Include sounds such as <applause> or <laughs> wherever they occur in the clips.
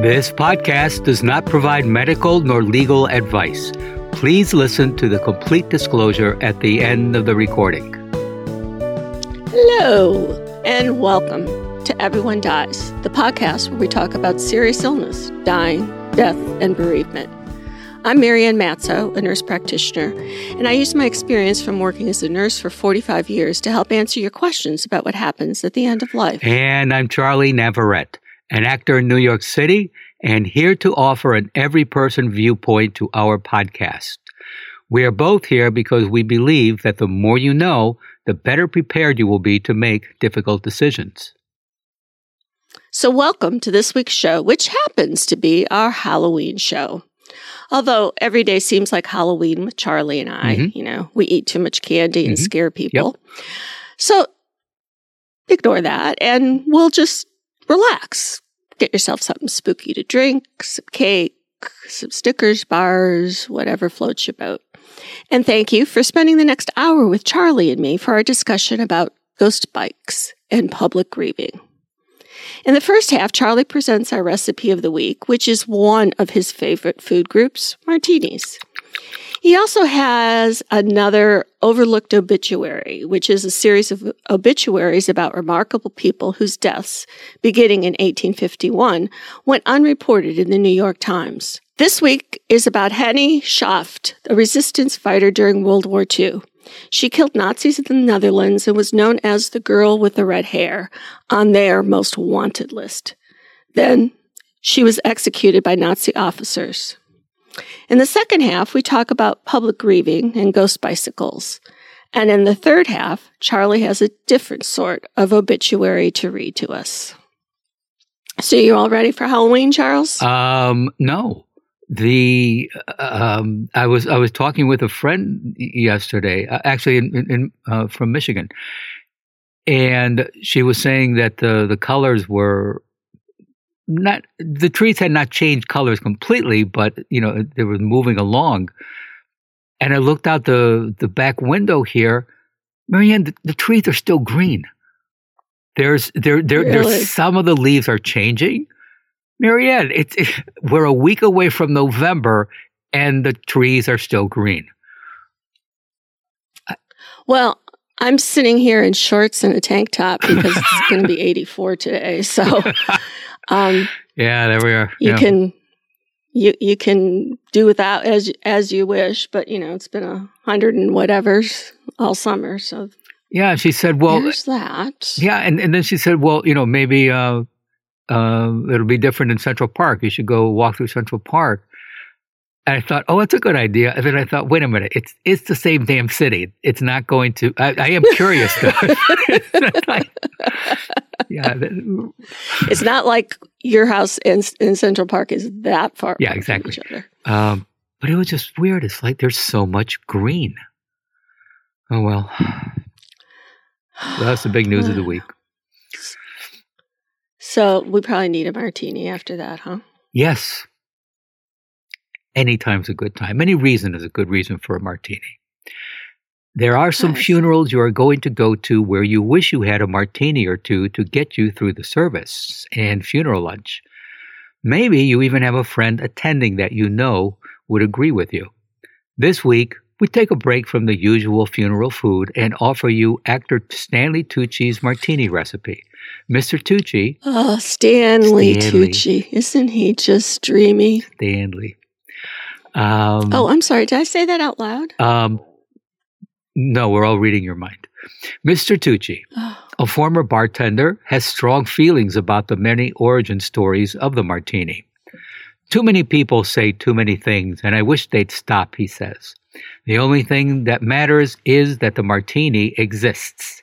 This podcast does not provide medical nor legal advice. Please listen to the complete disclosure at the end of the recording. Hello, and welcome to Everyone Dies, the podcast where we talk about serious illness, dying, death, and bereavement. I'm Marianne Matzo, a nurse practitioner, and I use my experience from working as a nurse for 45 years to help answer your questions about what happens at the end of life. And I'm Charlie Navarrete an actor in New York City, and here to offer an every person viewpoint to our podcast. We are both here because we believe that the more you know, the better prepared you will be to make difficult decisions. So, welcome to this week's show, which happens to be our Halloween show. Although every day seems like Halloween with Charlie and I, mm-hmm. you know, we eat too much candy and mm-hmm. scare people. Yep. So, ignore that and we'll just relax. Get yourself something spooky to drink, some cake, some Snickers, bars, whatever floats your boat. And thank you for spending the next hour with Charlie and me for our discussion about ghost bikes and public grieving. In the first half, Charlie presents our recipe of the week, which is one of his favorite food groups, martinis. He also has another overlooked obituary, which is a series of obituaries about remarkable people whose deaths, beginning in 1851, went unreported in the New York Times. This week is about Hannie Schaft, a resistance fighter during World War II. She killed Nazis in the Netherlands and was known as the girl with the red hair on their most wanted list. Then she was executed by Nazi officers. In the second half, we talk about public grieving and ghost bicycles. And in the third half, Charlie has a different sort of obituary to read to us. So you all ready for Halloween, Charles? Um, no. The um, I was I was talking with a friend yesterday, uh, actually in, in uh, from Michigan, and she was saying that the the colors were not the trees had not changed colors completely, but you know they were moving along. And I looked out the the back window here, Marianne. The, the trees are still green. There's there there really? there's some of the leaves are changing. Marianne, it's it, we're a week away from November, and the trees are still green. Well, I'm sitting here in shorts and a tank top because it's going to be 84 today. So <laughs> Um, yeah, there we are. You yeah. can you you can do without as as you wish, but you know it's been a hundred and whatever's all summer. So yeah, she said, well, there's that. Yeah, and and then she said, well, you know, maybe uh, uh, it'll be different in Central Park. You should go walk through Central Park. And I thought, oh, that's a good idea. And then I thought, wait a minute, it's it's the same damn city. It's not going to. I, I am curious though. <laughs> yeah, it's not like your house in in Central Park is that far. Yeah, exactly. Um, but it was just weird. It's like there's so much green. Oh well. well that's the big news of the week. <sighs> So we probably need a martini after that, huh? Yes anytime's a good time. Any reason is a good reason for a martini. There are some nice. funerals you are going to go to where you wish you had a martini or two to get you through the service and funeral lunch. Maybe you even have a friend attending that you know would agree with you. This week, we take a break from the usual funeral food and offer you actor Stanley Tucci's martini recipe. Mr. Tucci. Oh, Stanley, Stanley Tucci. Isn't he just dreamy? Stanley. Um, oh, I'm sorry. Did I say that out loud? Um, no, we're all reading your mind. Mr. Tucci, oh. a former bartender, has strong feelings about the many origin stories of the martini. Too many people say too many things, and I wish they'd stop, he says. The only thing that matters is that the martini exists.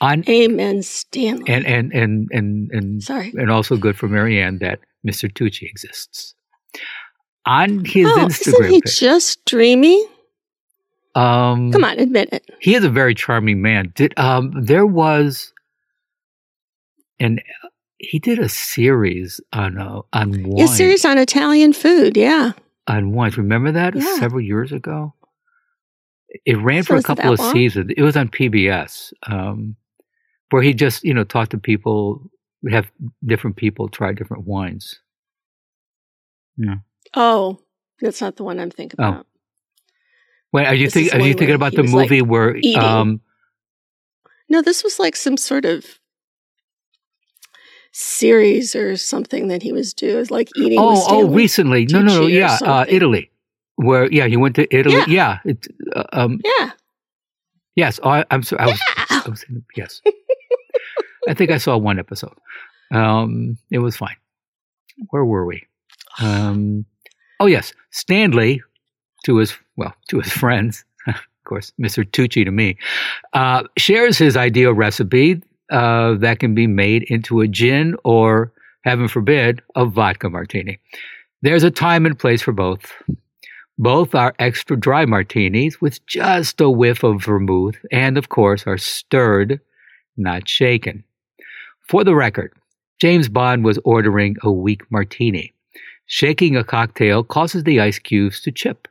On, Amen, Stanley. And and and and and sorry, and also good for Marianne that Mr. Tucci exists on his oh, Instagram isn't he page. just dreamy? Um, Come on, admit it. He is a very charming man. Did um, there was and he did a series on uh, on wine. A series on Italian food, yeah. On wines, remember that yeah. several years ago? It ran so for a couple of long? seasons. It was on PBS, um, where he just you know talked to people have different people try different wines. Yeah. Oh, that's not the one I'm thinking Oh. about. Wait, are you This think are you thinking about the was, like, movie where um No, this was like some sort of series or something that he was doing, like eating. oh oh recently no no no yeah uh. Italy where yeah he went to Italy Yeah. yeah, it, uh, um Yeah. yes oh, I, I'm sorry I was, Yeah. I was in, yes I think I saw one episode um it was fine where were we <sighs> um oh yes Stanley to his well to his <laughs> friends of course Mr. Tucci to me uh shares his ideal recipe uh that can be made into a gin or heaven forbid a vodka martini there's a time and place for both both are extra dry martinis with just a whiff of vermouth and of course are stirred not shaken for the record James Bond was ordering a weak martini. Shaking a cocktail causes the ice cubes to chip,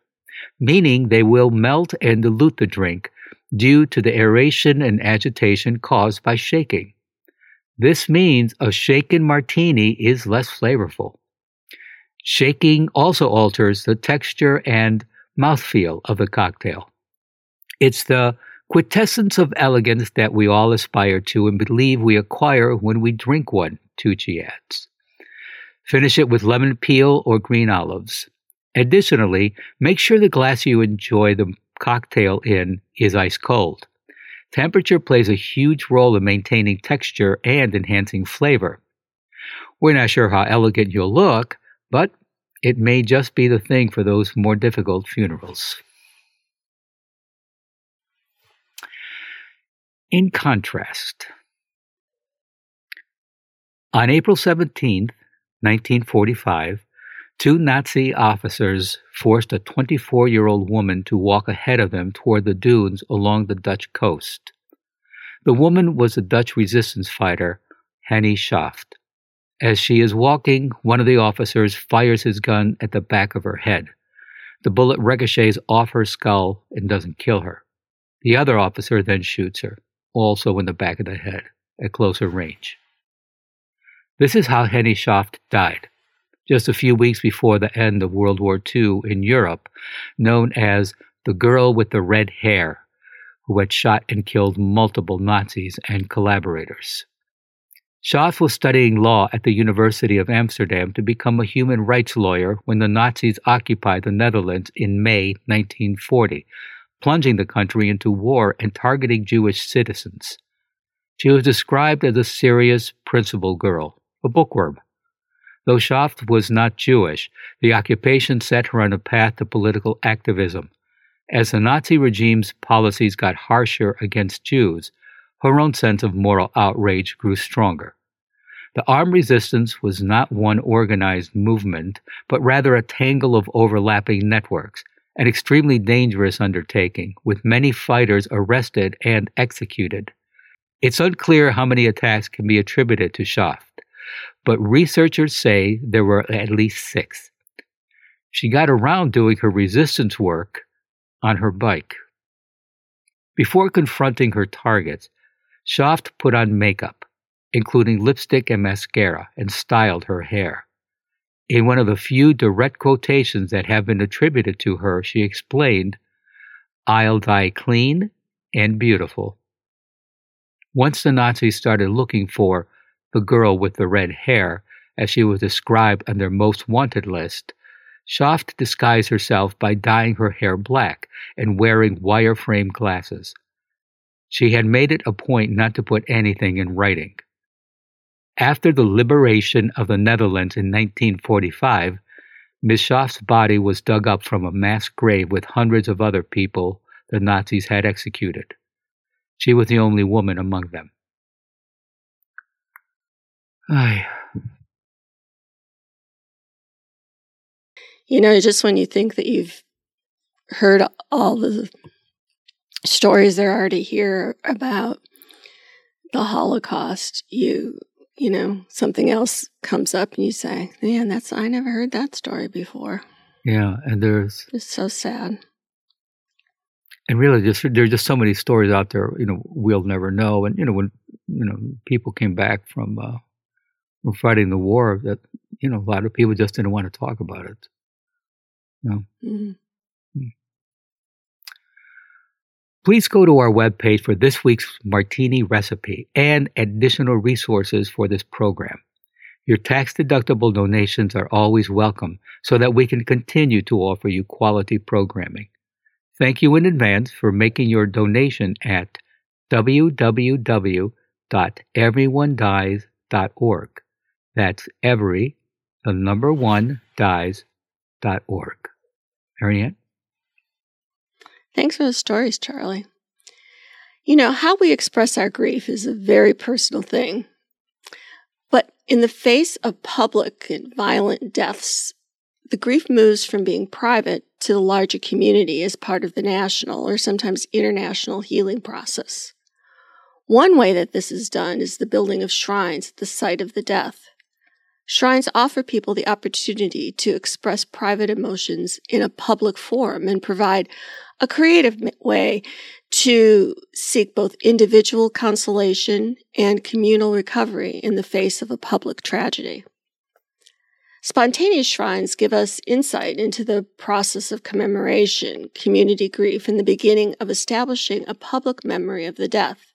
meaning they will melt and dilute the drink due to the aeration and agitation caused by shaking. This means a shaken martini is less flavorful. Shaking also alters the texture and mouthfeel of the cocktail. It's the quintessence of elegance that we all aspire to and believe we acquire when we drink one, Tucci adds. Finish it with lemon peel or green olives. Additionally, make sure the glass you enjoy the cocktail in is ice cold. Temperature plays a huge role in maintaining texture and enhancing flavor. We're not sure how elegant you'll look, but it may just be the thing for those more difficult funerals. In contrast, on April 17th, 1945, two Nazi officers forced a 24 year old woman to walk ahead of them toward the dunes along the Dutch coast. The woman was a Dutch resistance fighter, Hannie Schaft. As she is walking, one of the officers fires his gun at the back of her head. The bullet ricochets off her skull and doesn't kill her. The other officer then shoots her, also in the back of the head, at closer range. This is how Hannie Schaft died, just a few weeks before the end of World War II in Europe, known as the girl with the red hair, who had shot and killed multiple Nazis and collaborators. Schaft was studying law at the University of Amsterdam to become a human rights lawyer when the Nazis occupied the Netherlands in May 1940, plunging the country into war and targeting Jewish citizens. She was described as a serious, principled girl, a bookworm. Though Schaft was not Jewish, the occupation set her on a path to political activism. As the Nazi regime's policies got harsher against Jews, her own sense of moral outrage grew stronger. The armed resistance was not one organized movement, but rather a tangle of overlapping networks, an extremely dangerous undertaking, with many fighters arrested and executed. It's unclear how many attacks can be attributed to Schaft, but researchers say there were at least six. She got around doing her resistance work on her bike. Before confronting her targets, Schaft put on makeup, including lipstick and mascara, and styled her hair. In one of the few direct quotations that have been attributed to her, she explained, I'll die clean and beautiful. Once the Nazis started looking for the girl with the red hair, as she was described on their most wanted list, Schaft disguised herself by dyeing her hair black and wearing wireframe glasses. She had made it a point not to put anything in writing. After the liberation of the Netherlands in 1945, Miss Schaft's body was dug up from a mass grave with hundreds of other people the Nazis had executed. She was the only woman among them. Ay, You know, just when you think that you've heard all the stories there are to hear about the Holocaust, you you know something else comes up and you say, "Man, that's I never heard that story before." yeah, and there's It's so sad. and really just there are just so many stories out there. You know, we'll never know. And you know, when you know people came back from uh, were fighting the war that you know a lot of people just didn't want to talk about it. No. Mm-hmm. Please go to our webpage for this week's martini recipe and additional resources for this program. Your tax deductible donations are always welcome so that we can continue to offer you quality programming. Thank you in advance for making your donation at www.everyonedies.org. That's every, the number one, dies.org. Marianne? Thanks for the stories, Charlie. You know, how we express our grief is a very personal thing. But in the face of public and violent deaths, the grief moves from being private to the larger community as part of the national or sometimes international healing process. One way that this is done is the building of shrines at the site of the death. Shrines offer people the opportunity to express private emotions in a public forum and provide a creative way to seek both individual consolation and communal recovery in the face of a public tragedy. Spontaneous shrines give us insight into the process of commemoration, community grief, and the beginning of establishing a public memory of the death.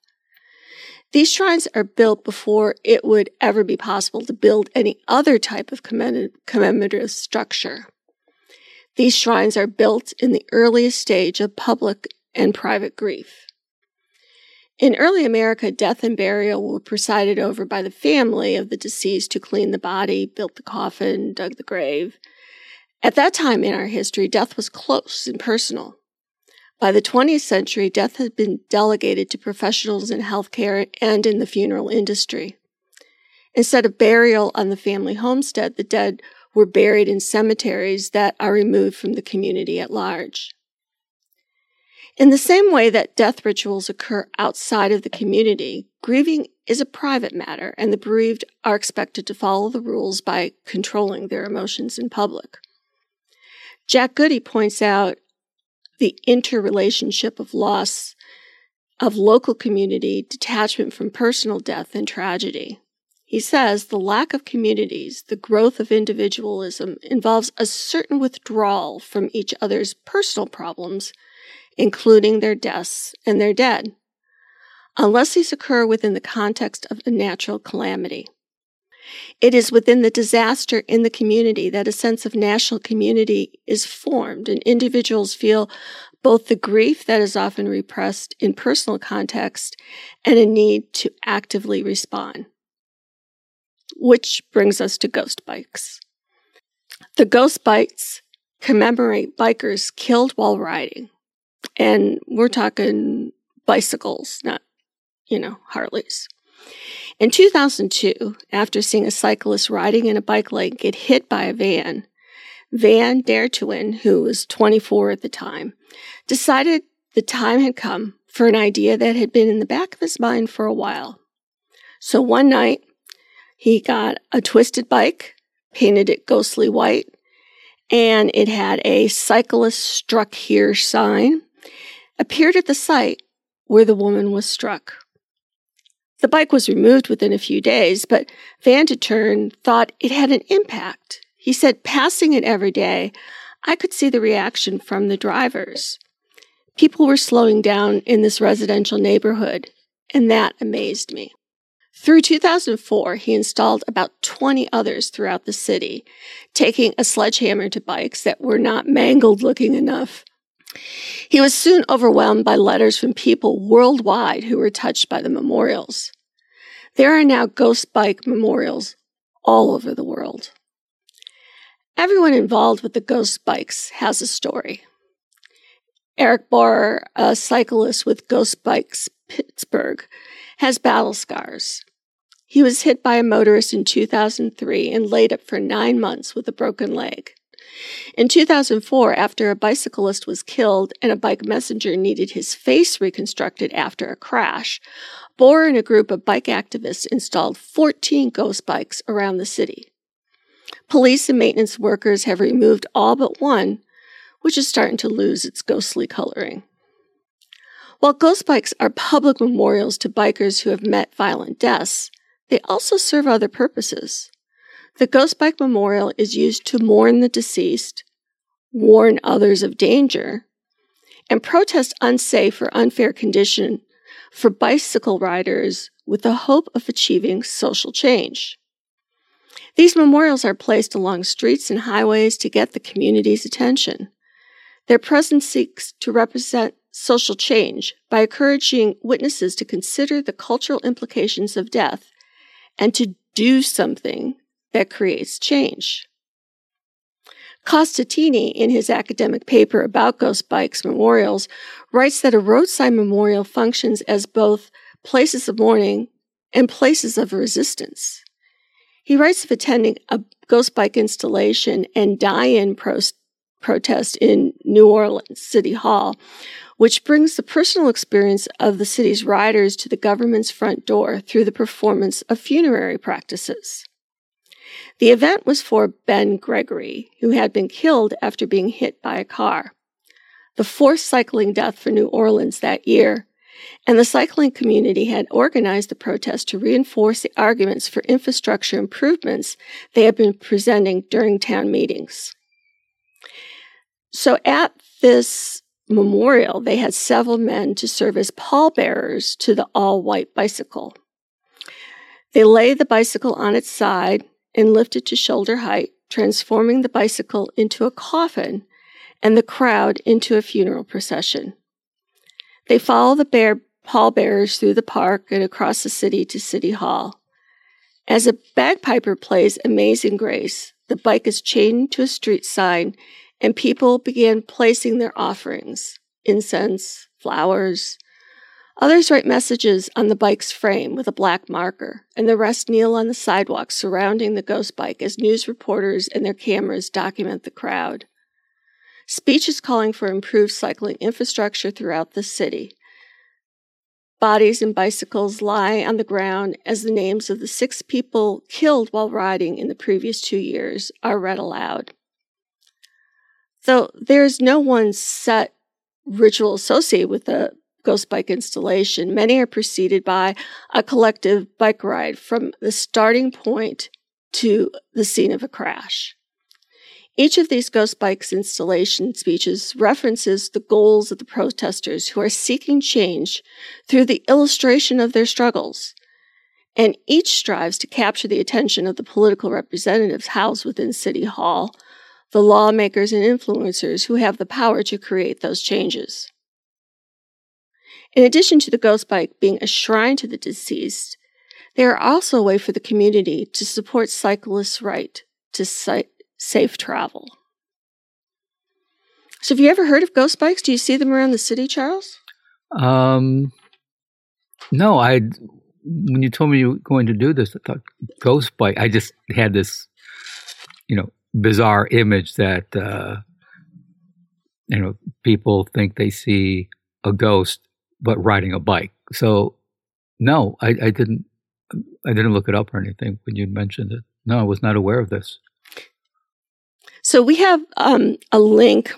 These shrines are built before it would ever be possible to build any other type of commemorative structure. These shrines are built in the earliest stage of public and private grief. In early America, death and burial were presided over by the family of the deceased who cleaned the body, built the coffin, dug the grave. At that time in our history, death was close and personal. By the 20th century, death had been delegated to professionals in healthcare and in the funeral industry. Instead of burial on the family homestead, the dead were buried in cemeteries that are removed from the community at large. In the same way that death rituals occur outside of the community, grieving is a private matter, and the bereaved are expected to follow the rules by controlling their emotions in public. Jack Goody points out the interrelationship of loss of local community, detachment from personal death and tragedy. He says the lack of communities, the growth of individualism, involves a certain withdrawal from each other's personal problems, including their deaths and their dead, unless these occur within the context of a natural calamity. It is within the disaster in the community that a sense of national community is formed, and individuals feel both the grief that is often repressed in personal context and a need to actively respond. Which brings us to ghost bikes. The ghost bikes commemorate bikers killed while riding. And we're talking bicycles, not, you know, Harleys. In 2002, after seeing a cyclist riding in a bike lane get hit by a van, Van Dertuin, who was 24 at the time, decided the time had come for an idea that had been in the back of his mind for a while. So one night, he got a twisted bike, painted it ghostly white, and it had a cyclist struck here sign, appeared at the site where the woman was struck. The bike was removed within a few days, but Van thought it had an impact. He said, passing it every day, I could see the reaction from the drivers. People were slowing down in this residential neighborhood, and that amazed me. Through 2004, he installed about 20 others throughout the city, taking a sledgehammer to bikes that were not mangled looking enough. He was soon overwhelmed by letters from people worldwide who were touched by the memorials. There are now ghost bike memorials all over the world. Everyone involved with the ghost bikes has a story. Eric Boerer, a cyclist with Ghost Bikes Pittsburgh, has battle scars. He was hit by a motorist in 2003 and laid up for nine months with a broken leg. In 2004, after a bicyclist was killed and a bike messenger needed his face reconstructed after a crash, Boerer and a group of bike activists installed 14 ghost bikes around the city. Police and maintenance workers have removed all but one, which is starting to lose its ghostly coloring. While ghost bikes are public memorials to bikers who have met violent deaths, they also serve other purposes. The Ghost Bike Memorial is used to mourn the deceased, warn others of danger, and protest unsafe or unfair condition for bicycle riders with the hope of achieving social change. These memorials are placed along streets and highways to get the community's attention. Their presence seeks to represent social change by encouraging witnesses to consider the cultural implications of death and to do something that creates change. Costantini, in his academic paper about ghost bikes memorials, writes that a roadside memorial functions as both places of mourning and places of resistance. He writes of attending a ghost bike installation and die in pro- protest in New Orleans City Hall, which brings the personal experience of the city's riders to the government's front door through the performance of funerary practices. The event was for Ben Gregory, who had been killed after being hit by a car. The fourth cycling death for New Orleans that year, and the cycling community had organized the protest to reinforce the arguments for infrastructure improvements they had been presenting during town meetings. So at this memorial, they had several men to serve as pallbearers to the all white bicycle. They lay the bicycle on its side and lifted to shoulder height, transforming the bicycle into a coffin and the crowd into a funeral procession. They follow the bear pallbearers through the park and across the city to City Hall. As a bagpiper plays Amazing Grace, the bike is chained to a street sign and people began placing their offerings incense, flowers. Others write messages on the bike's frame with a black marker, and the rest kneel on the sidewalk surrounding the ghost bike as news reporters and their cameras document the crowd. Speeches calling for improved cycling infrastructure throughout the city. Bodies and bicycles lie on the ground as the names of the six people killed while riding in the previous two years are read aloud. Though there's no one set ritual associated with the ghost bike installation. Many are preceded by a collective bike ride from the starting point to the scene of a crash. Each of these ghost bikes installation speeches references the goals of the protesters who are seeking change through the illustration of their struggles. And each strives to capture the attention of the political representatives housed within City Hall the lawmakers and influencers who have the power to create those changes. In addition to the ghost bike being a shrine to the deceased, they are also a way for the community to support cyclists' right to si- safe travel. So, have you ever heard of ghost bikes? Do you see them around the city, Charles? Um, no. I when you told me you were going to do this, I thought ghost bike. I just had this, you know, bizarre image that uh, you know people think they see a ghost but riding a bike. So no, I, I didn't. I didn't look it up or anything when you mentioned it. No, I was not aware of this. So we have um, a link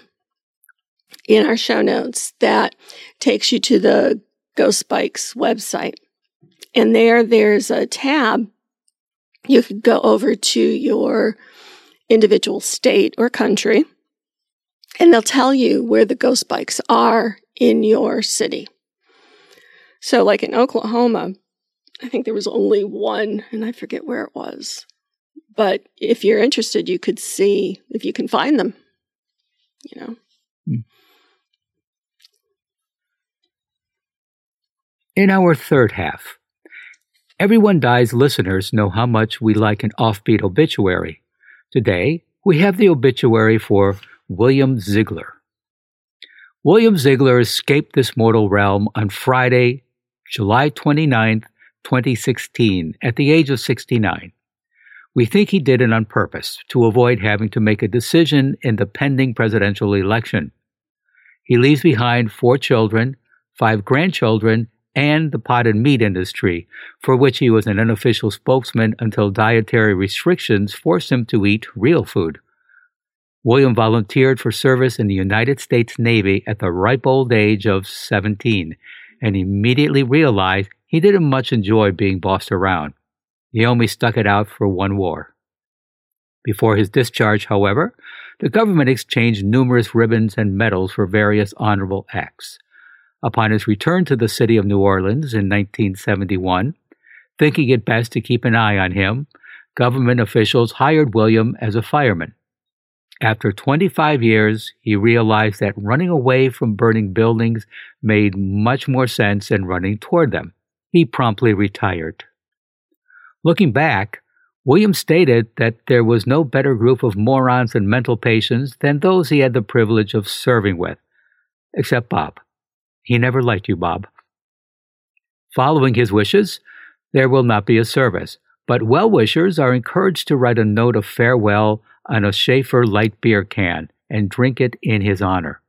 in our show notes that takes you to the Ghost Bikes website. And there, there's a tab. You could go over to your individual state or country, and they'll tell you where the ghost bikes are in your city. So, like in Oklahoma, I think there was only one, and I forget where it was. But if you're interested, you could see if you can find them, you know. Hmm. In our third half, Everyone Dies listeners know how much we like an offbeat obituary. Today, we have the obituary for William Ziegler. William Ziegler escaped this mortal realm on Friday, July 29, 2016, at the age of 69. We think he did it on purpose to avoid having to make a decision in the pending presidential election. He leaves behind four children, five grandchildren, and the potted meat industry, for which he was an unofficial spokesman until dietary restrictions forced him to eat real food. William volunteered for service in the United States Navy at the ripe old age of 17 and immediately realized he didn't much enjoy being bossed around. He only stuck it out for one war. Before his discharge, however, the government exchanged numerous ribbons and medals for various honorable acts. Upon his return to the city of New Orleans in 1971, thinking it best to keep an eye on him, government officials hired William as a fireman. After 25 years, he realized that running away from burning buildings made much more sense than running toward them. He promptly retired. Looking back, William stated that there was no better group of morons and mental patients than those he had the privilege of serving with, except Bob. He never liked you, Bob. Following his wishes, there will not be a service, but well wishers are encouraged to write a note of farewell on a Schaefer light beer can and drink it in his honor.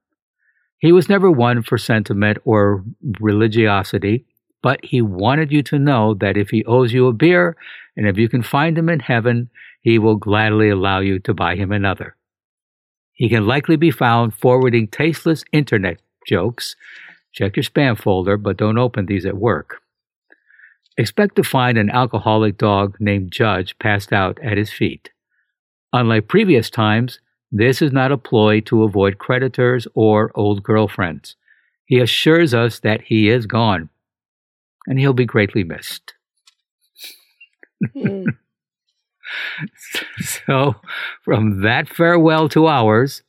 He was never one for sentiment or religiosity, but he wanted you to know that if he owes you a beer and if you can find him in heaven, he will gladly allow you to buy him another. He can likely be found forwarding tasteless internet jokes. Check your spam folder, but don't open these at work. Expect to find an alcoholic dog named Judge passed out at his feet. Unlike previous times, this is not a ploy to avoid creditors or old girlfriends. He assures us that he is gone, and he'll be greatly missed. Mm. <laughs> so, from that farewell to ours,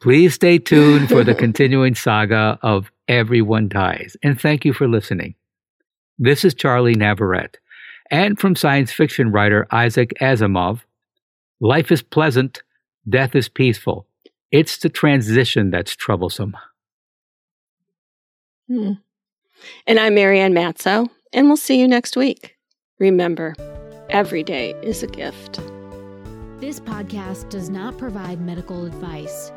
please stay tuned for the <laughs> continuing saga of Everyone Dies. And thank you for listening. This is Charlie Navarrete. And from science fiction writer Isaac Asimov, Life is pleasant, death is peaceful. It's the transition that's troublesome. Hmm. And I'm Marianne Matzo, and we'll see you next week. Remember, every day is a gift. This podcast does not provide medical advice.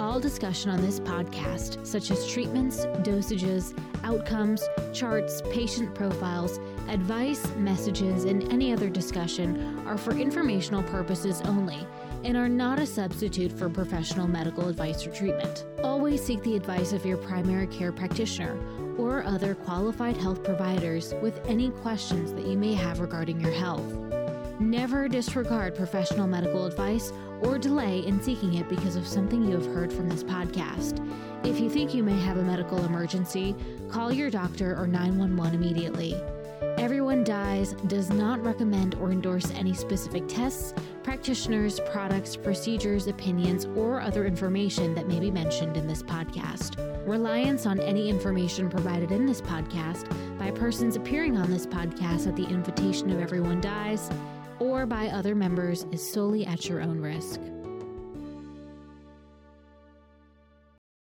All discussion on this podcast, such as treatments, dosages, outcomes, charts, patient profiles, advice, messages, and any other discussion, are for informational purposes only and are not a substitute for professional medical advice or treatment. Always seek the advice of your primary care practitioner or other qualified health providers with any questions that you may have regarding your health. Never disregard professional medical advice or delay in seeking it because of something you have heard from this podcast. If you think you may have a medical emergency, call your doctor or 911 immediately. Everyone Dies does not recommend or endorse any specific tests, practitioners, products, procedures, opinions, or other information that may be mentioned in this podcast. Reliance on any information provided in this podcast by persons appearing on this podcast at the invitation of Everyone Dies or by other members is solely at your own risk.